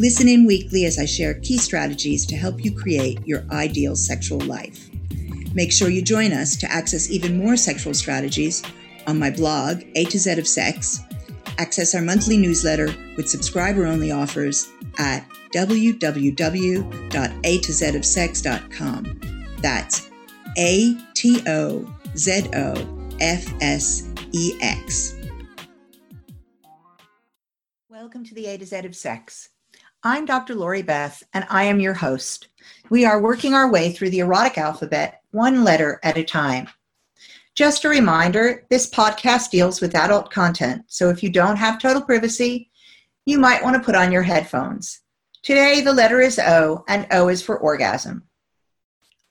Listen in weekly as I share key strategies to help you create your ideal sexual life. Make sure you join us to access even more sexual strategies on my blog, A to Z of Sex, access our monthly newsletter with subscriber only offers at www.a to z of www.atozofsex.com. That's A T O Z O F S E X. Welcome to the A to Z of Sex. I'm Dr. Lori Beth, and I am your host. We are working our way through the erotic alphabet, one letter at a time. Just a reminder this podcast deals with adult content, so if you don't have total privacy, you might want to put on your headphones. Today, the letter is O, and O is for orgasm.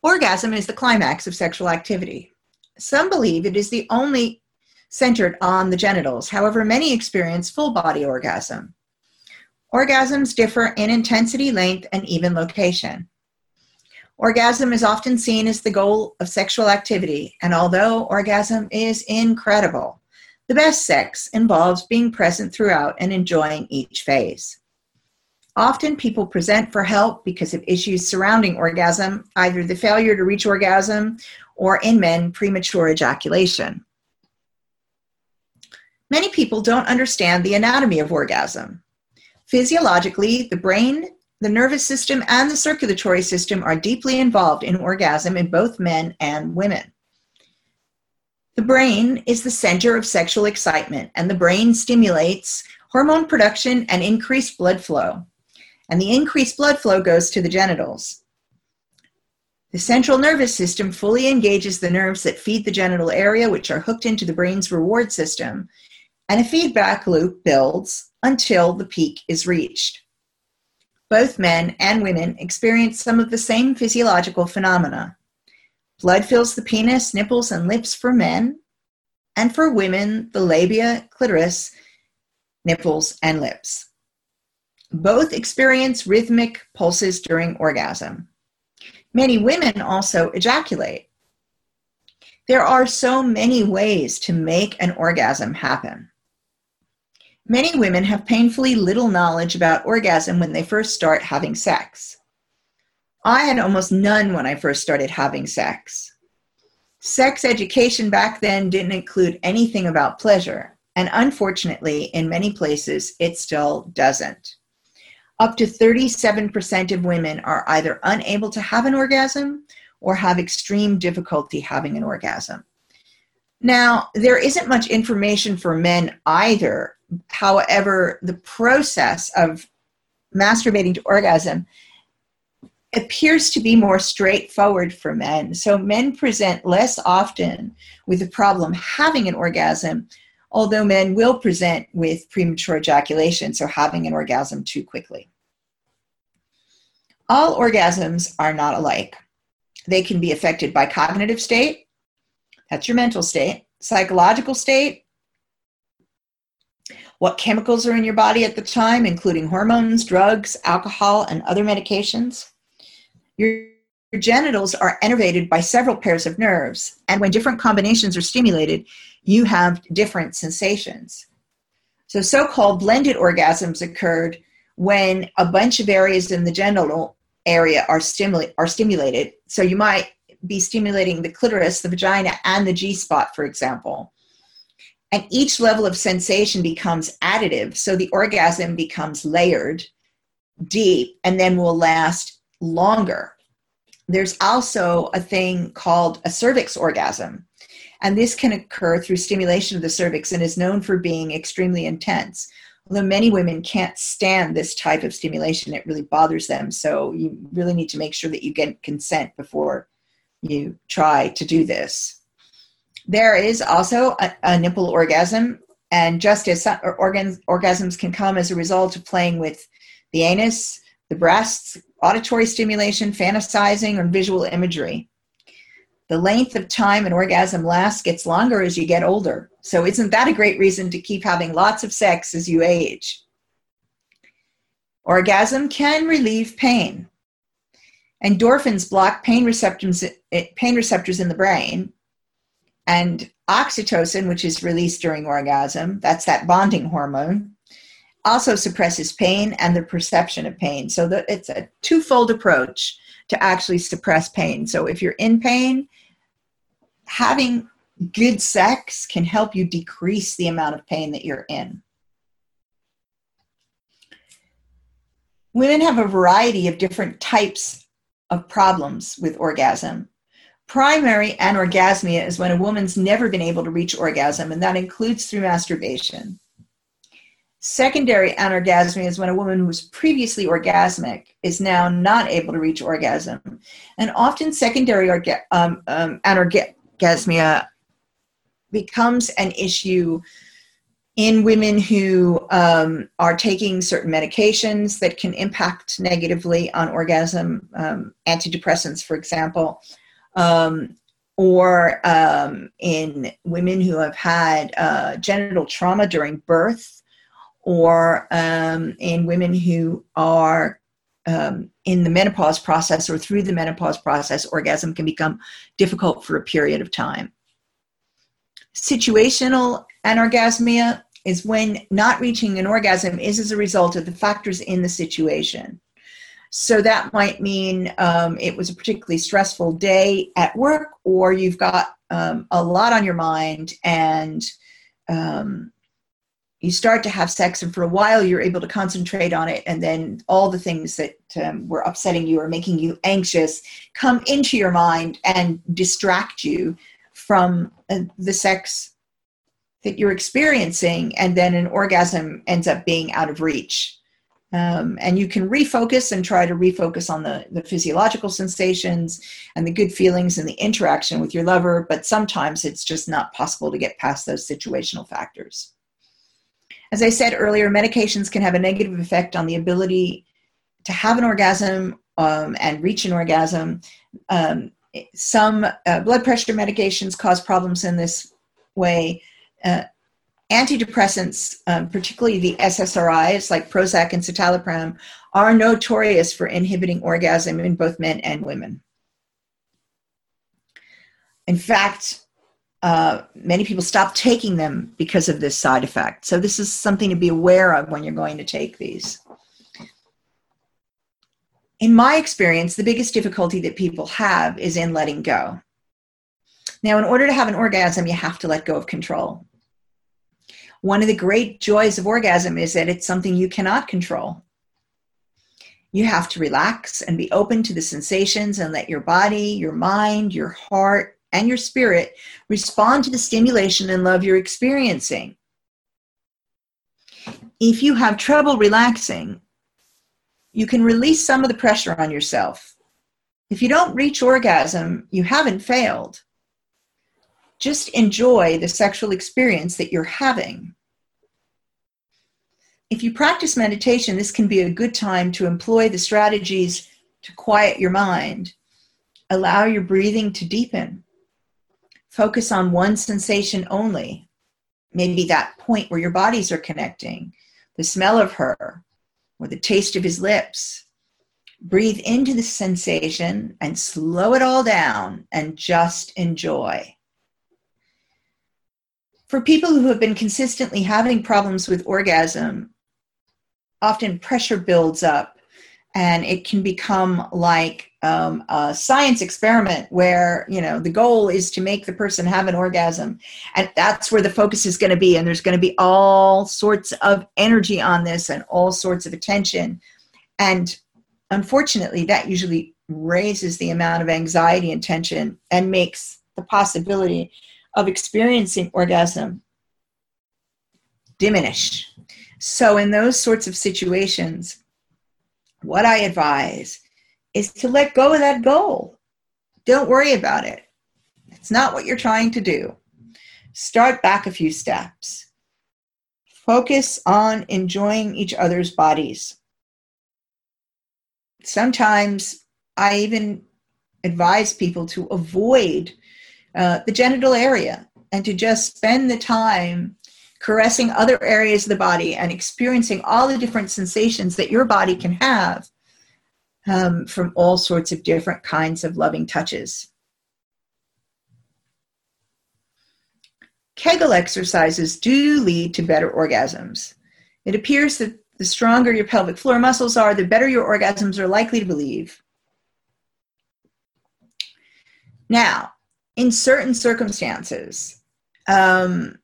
Orgasm is the climax of sexual activity. Some believe it is the only centered on the genitals. However, many experience full body orgasm. Orgasms differ in intensity, length, and even location. Orgasm is often seen as the goal of sexual activity, and although orgasm is incredible, the best sex involves being present throughout and enjoying each phase. Often people present for help because of issues surrounding orgasm, either the failure to reach orgasm or in men, premature ejaculation. Many people don't understand the anatomy of orgasm. Physiologically, the brain, the nervous system, and the circulatory system are deeply involved in orgasm in both men and women. The brain is the center of sexual excitement, and the brain stimulates hormone production and increased blood flow. And the increased blood flow goes to the genitals. The central nervous system fully engages the nerves that feed the genital area, which are hooked into the brain's reward system, and a feedback loop builds until the peak is reached. Both men and women experience some of the same physiological phenomena. Blood fills the penis, nipples, and lips for men, and for women, the labia, clitoris, nipples, and lips. Both experience rhythmic pulses during orgasm. Many women also ejaculate. There are so many ways to make an orgasm happen. Many women have painfully little knowledge about orgasm when they first start having sex. I had almost none when I first started having sex. Sex education back then didn't include anything about pleasure, and unfortunately, in many places, it still doesn't. Up to 37% of women are either unable to have an orgasm or have extreme difficulty having an orgasm. Now, there isn't much information for men either However, the process of masturbating to orgasm appears to be more straightforward for men. So men present less often with the problem having an orgasm, although men will present with premature ejaculation, so having an orgasm too quickly. All orgasms are not alike. They can be affected by cognitive state, that's your mental state, psychological state, what chemicals are in your body at the time, including hormones, drugs, alcohol, and other medications. Your, your genitals are innervated by several pairs of nerves, and when different combinations are stimulated, you have different sensations. So, so called blended orgasms occurred when a bunch of areas in the genital area are, stimula- are stimulated. So, you might be stimulating the clitoris, the vagina, and the G spot, for example. And each level of sensation becomes additive. So the orgasm becomes layered, deep, and then will last longer. There's also a thing called a cervix orgasm. And this can occur through stimulation of the cervix and is known for being extremely intense. Although many women can't stand this type of stimulation, it really bothers them. So you really need to make sure that you get consent before you try to do this. There is also a, a nipple orgasm, and just as organs, orgasms can come as a result of playing with the anus, the breasts, auditory stimulation, fantasizing, or visual imagery. The length of time an orgasm lasts gets longer as you get older. So, isn't that a great reason to keep having lots of sex as you age? Orgasm can relieve pain. Endorphins block pain receptors, eh, pain receptors in the brain, and oxytocin, which is released during orgasm, that's that bonding hormone, also suppresses pain and the perception of pain. So it's a twofold approach to actually suppress pain. So if you're in pain, having good sex can help you decrease the amount of pain that you're in. Women have a variety of different types of problems with orgasm. Primary anorgasmia is when a woman's never been able to reach orgasm, and that includes through masturbation. Secondary anorgasmia is when a woman who was previously orgasmic is now not able to reach orgasm. And often, secondary orga- um, um, anorgasmia becomes an issue in women who um, are taking certain medications that can impact negatively on orgasm, um, antidepressants, for example, um, or um, in women who have had uh, genital trauma during birth, or um, in women who are um, in the menopause process or through the menopause process, orgasm can become difficult for a period of time. Situational anorgasmia is when not reaching an orgasm is as a result of the factors in the situation. So that might mean um, it was a particularly stressful day at work, or you've got um, a lot on your mind and um, you start to have sex, and for a while you're able to concentrate on it, and then all the things that um, were upsetting you or making you anxious come into your mind and distract you from uh, the sex that you're experiencing, and then an orgasm ends up being out of reach. Um, and you can refocus and try to refocus on the, the physiological sensations and the good feelings and the interaction with your lover, but sometimes it's just not possible to get past those situational factors. As I said earlier, medications can have a negative effect on the ability to have an orgasm um, and reach an orgasm. Um, some uh, blood pressure medications cause problems in this way. Uh, antidepressants, um, particularly the SSRIs like Prozac and citalopram, are notorious for inhibiting orgasm in both men and women. In fact, uh, many people stop taking them because of this side effect. So, this is something to be aware of when you're going to take these. In my experience, the biggest difficulty that people have is in letting go. Now, in order to have an orgasm, you have to let go of control. One of the great joys of orgasm is that it's something you cannot control. You have to relax and be open to the sensations and let your body, your mind, your heart, and your spirit respond to the stimulation and love you're experiencing. If you have trouble relaxing, you can release some of the pressure on yourself. If you don't reach orgasm, you haven't failed just enjoy the sexual experience that you're having. If you practice meditation, this can be a good time to employ the strategies to quiet your mind, allow your breathing to deepen, focus on one sensation only, maybe that point where your bodies are connecting, the smell of her, or the taste of his lips. Breathe into the sensation and slow it all down and just enjoy for people who have been consistently having problems with orgasm, often pressure builds up and it can become like um, a science experiment where you know the goal is to make the person have an orgasm. And that's where the focus is going to be and there's going to be all sorts of energy on this and all sorts of attention. And unfortunately that usually raises the amount of anxiety and tension and makes the possibility of experiencing orgasm diminish. So, in those sorts of situations, what I advise is to let go of that goal. Don't worry about it. It's not what you're trying to do. Start back a few steps. Focus on enjoying each other's bodies. sometimes I even advise people to avoid uh, the genital area and to just spend the time caressing other areas of the body and experiencing all the different sensations that your body can have um, from all sorts of different kinds of loving touches. Kegel exercises do lead to better orgasms. It appears that the stronger your pelvic floor muscles are, the better your orgasms are likely to believe. Now, in certain circumstances, um,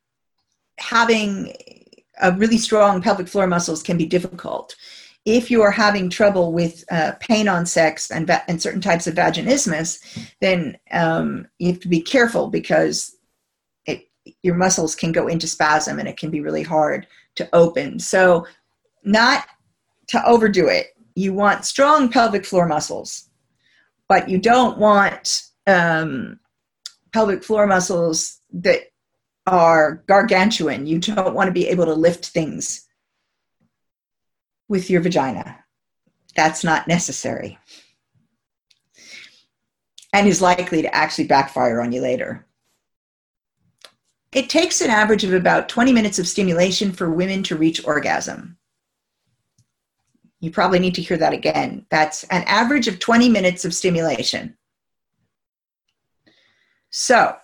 having a really strong pelvic floor muscles can be difficult. If you are having trouble with uh, pain on sex and, va- and certain types of vaginismus, then um, you have to be careful because it, your muscles can go into spasm and it can be really hard to open. So not to overdo it. You want strong pelvic floor muscles, but you don't want um, pelvic floor muscles that are gargantuan. You don't want to be able to lift things with your vagina. That's not necessary and is likely to actually backfire on you later. It takes an average of about 20 minutes of stimulation for women to reach orgasm. You probably need to hear that again. That's an average of 20 minutes of stimulation. So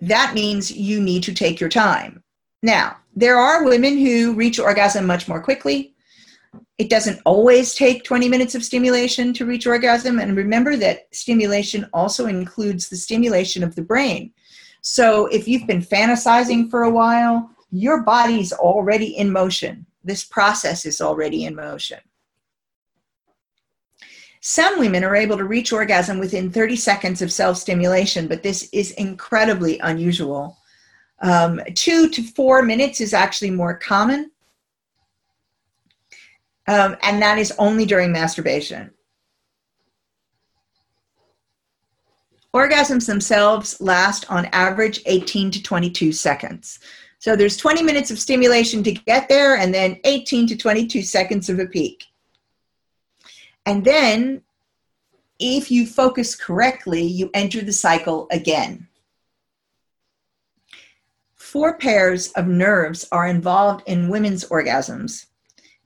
that means you need to take your time. Now, there are women who reach orgasm much more quickly. It doesn't always take 20 minutes of stimulation to reach orgasm. And remember that stimulation also includes the stimulation of the brain. So if you've been fantasizing for a while, your body's already in motion this process is already in motion. Some women are able to reach orgasm within 30 seconds of self stimulation, but this is incredibly unusual. Um, two to four minutes is actually more common, um, and that is only during masturbation. Orgasms themselves last on average 18 to 22 seconds. So there's 20 minutes of stimulation to get there, and then 18 to 22 seconds of a peak. And then, if you focus correctly, you enter the cycle again. Four pairs of nerves are involved in women's orgasms.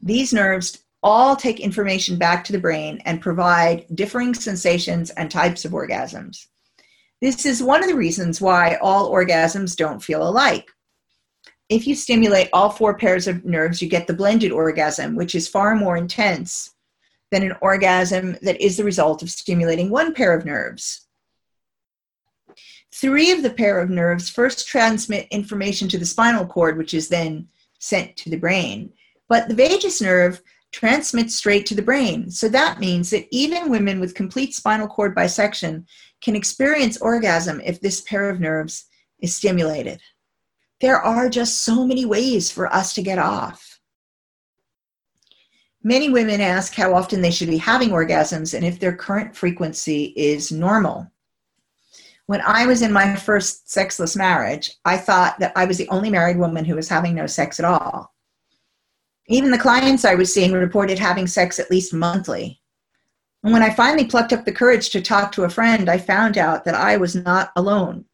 These nerves all take information back to the brain and provide differing sensations and types of orgasms. This is one of the reasons why all orgasms don't feel alike if you stimulate all four pairs of nerves, you get the blended orgasm, which is far more intense than an orgasm that is the result of stimulating one pair of nerves. Three of the pair of nerves first transmit information to the spinal cord, which is then sent to the brain. But the vagus nerve transmits straight to the brain. So that means that even women with complete spinal cord bisection can experience orgasm if this pair of nerves is stimulated there are just so many ways for us to get off. Many women ask how often they should be having orgasms and if their current frequency is normal. When I was in my first sexless marriage, I thought that I was the only married woman who was having no sex at all. Even the clients I was seeing reported having sex at least monthly. And when I finally plucked up the courage to talk to a friend, I found out that I was not alone.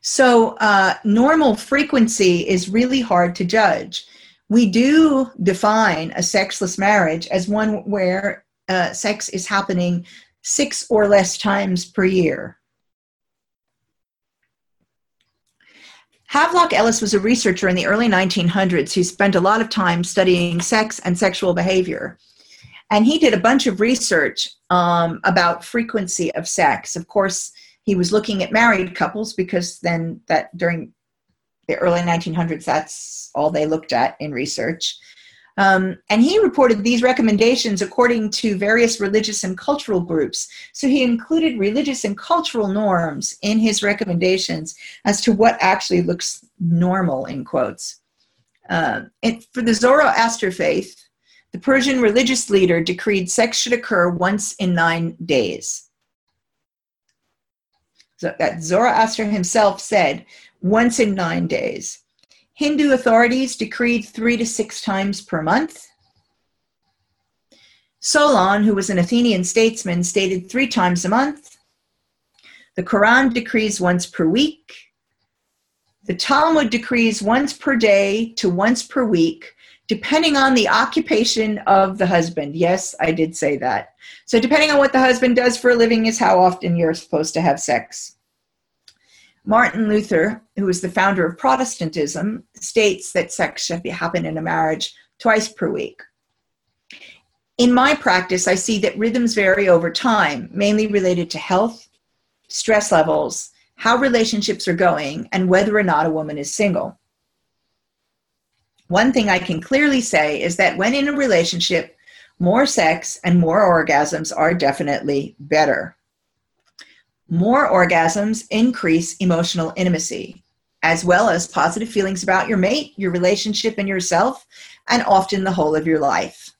So, uh, normal frequency is really hard to judge. We do define a sexless marriage as one where uh, sex is happening six or less times per year. Havelock Ellis was a researcher in the early 1900s who spent a lot of time studying sex and sexual behavior. And he did a bunch of research um, about frequency of sex. Of course, he was looking at married couples because then that during the early 1900s that's all they looked at in research um, and he reported these recommendations according to various religious and cultural groups. So he included religious and cultural norms in his recommendations as to what actually looks normal, in quotes. Uh, for the Zoroaster faith, the Persian religious leader decreed sex should occur once in nine days So that Zoroaster himself said once in nine days. Hindu authorities decreed three to six times per month. Solon, who was an Athenian statesman, stated three times a month. The Quran decrees once per week. The Talmud decrees once per day to once per week, depending on the occupation of the husband. Yes, I did say that. So, depending on what the husband does for a living, is how often you're supposed to have sex. Martin Luther, who was the founder of Protestantism, states that sex should happen in a marriage twice per week. In my practice, I see that rhythms vary over time, mainly related to health, stress levels, how relationships are going, and whether or not a woman is single. One thing I can clearly say is that when in a relationship, more sex and more orgasms are definitely better. More orgasms increase emotional intimacy, as well as positive feelings about your mate, your relationship, and yourself, and often the whole of your life.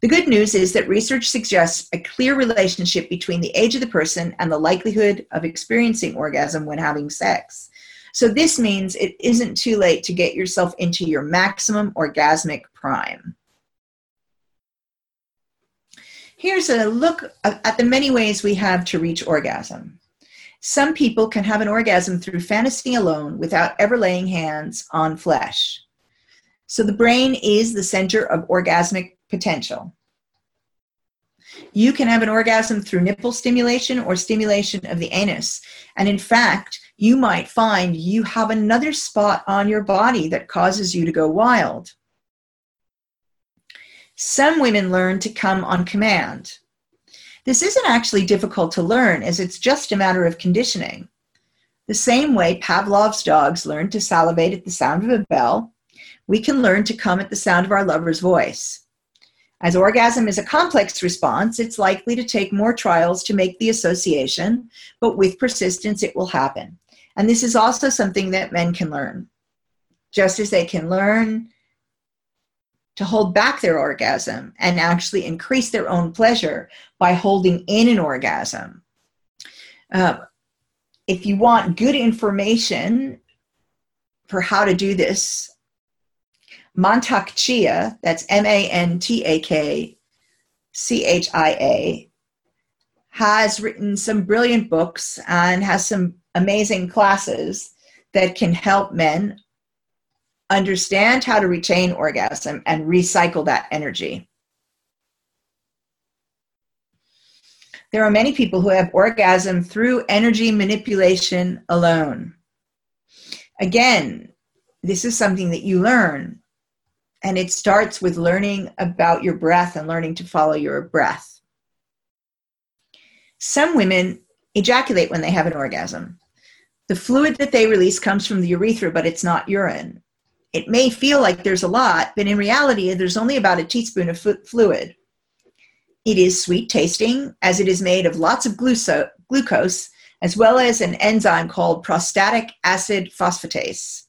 The good news is that research suggests a clear relationship between the age of the person and the likelihood of experiencing orgasm when having sex. So, this means it isn't too late to get yourself into your maximum orgasmic prime. Here's a look at the many ways we have to reach orgasm. Some people can have an orgasm through fantasy alone without ever laying hands on flesh. So the brain is the center of orgasmic potential. You can have an orgasm through nipple stimulation or stimulation of the anus. And in fact, you might find you have another spot on your body that causes you to go wild. Some women learn to come on command. This isn't actually difficult to learn, as it's just a matter of conditioning. The same way Pavlov's dogs learn to salivate at the sound of a bell, we can learn to come at the sound of our lover's voice. As orgasm is a complex response, it's likely to take more trials to make the association, but with persistence, it will happen. And this is also something that men can learn. Just as they can learn to hold back their orgasm and actually increase their own pleasure by holding in an orgasm. Uh, if you want good information for how to do this, Mantak Chia, that's M A N T A K C H I A, has written some brilliant books and has some amazing classes that can help men understand how to retain orgasm and recycle that energy. There are many people who have orgasm through energy manipulation alone. Again, this is something that you learn, and it starts with learning about your breath and learning to follow your breath. Some women ejaculate when they have an orgasm. The fluid that they release comes from the urethra, but it's not urine. It may feel like there's a lot, but in reality, there's only about a teaspoon of fluid. It is sweet tasting, as it is made of lots of glucose, as well as an enzyme called prostatic acid phosphatase.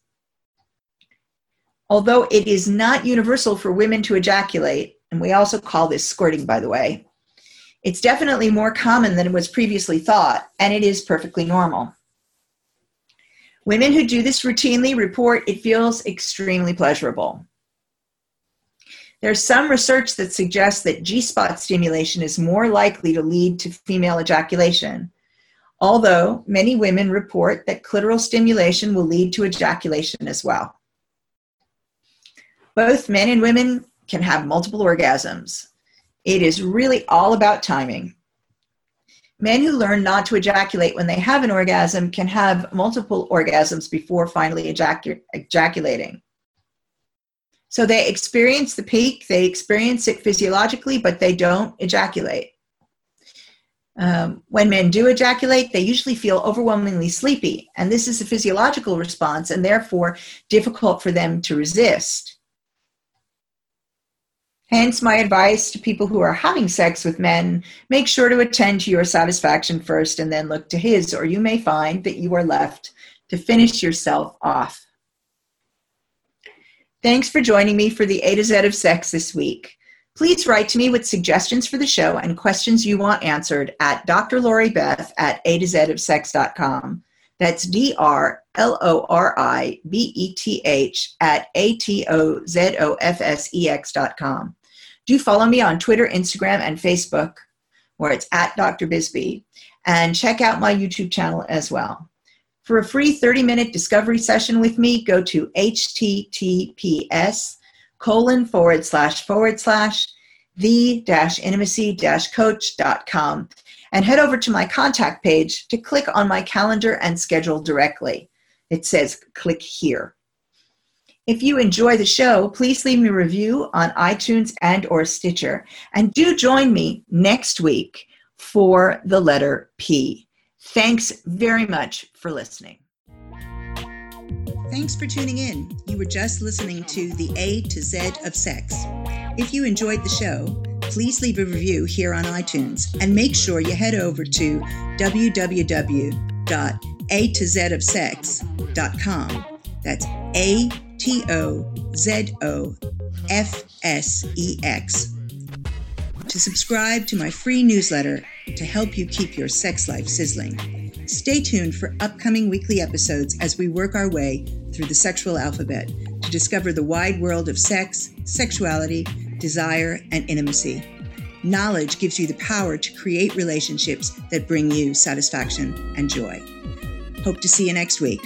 Although it is not universal for women to ejaculate, and we also call this squirting, by the way, it's definitely more common than was previously thought, and it is perfectly normal. Women who do this routinely report it feels extremely pleasurable. There's some research that suggests that G spot stimulation is more likely to lead to female ejaculation, although many women report that clitoral stimulation will lead to ejaculation as well. Both men and women can have multiple orgasms. It is really all about timing. Men who learn not to ejaculate when they have an orgasm can have multiple orgasms before finally ejac- ejaculating. So they experience the peak, they experience it physiologically, but they don't ejaculate. Um, when men do ejaculate, they usually feel overwhelmingly sleepy, and this is a physiological response and therefore difficult for them to resist. Hence, my advice to people who are having sex with men make sure to attend to your satisfaction first and then look to his, or you may find that you are left to finish yourself off. Thanks for joining me for the A to Z of sex this week. Please write to me with suggestions for the show and questions you want answered at Dr. Lori Beth at A to Z of sex.com. That's D R L O R I B E T H at A T O Z O F S E X dot com. Do follow me on Twitter, Instagram, and Facebook, where it's at Dr. Bisbey, and check out my YouTube channel as well. For a free 30 minute discovery session with me, go to https colon forward slash forward slash the dash intimacy dash coach.com and head over to my contact page to click on my calendar and schedule directly. It says click here. If you enjoy the show, please leave me a review on iTunes and or Stitcher. And do join me next week for the letter P. Thanks very much for listening. Thanks for tuning in. You were just listening to the A to Z of Sex. If you enjoyed the show, please leave a review here on iTunes and make sure you head over to www.atozofsex.com. That's A T O Z O F S E X to subscribe to my free newsletter to help you keep your sex life sizzling. Stay tuned for upcoming weekly episodes as we work our way through the sexual alphabet to discover the wide world of sex, sexuality, desire, and intimacy. Knowledge gives you the power to create relationships that bring you satisfaction and joy. Hope to see you next week.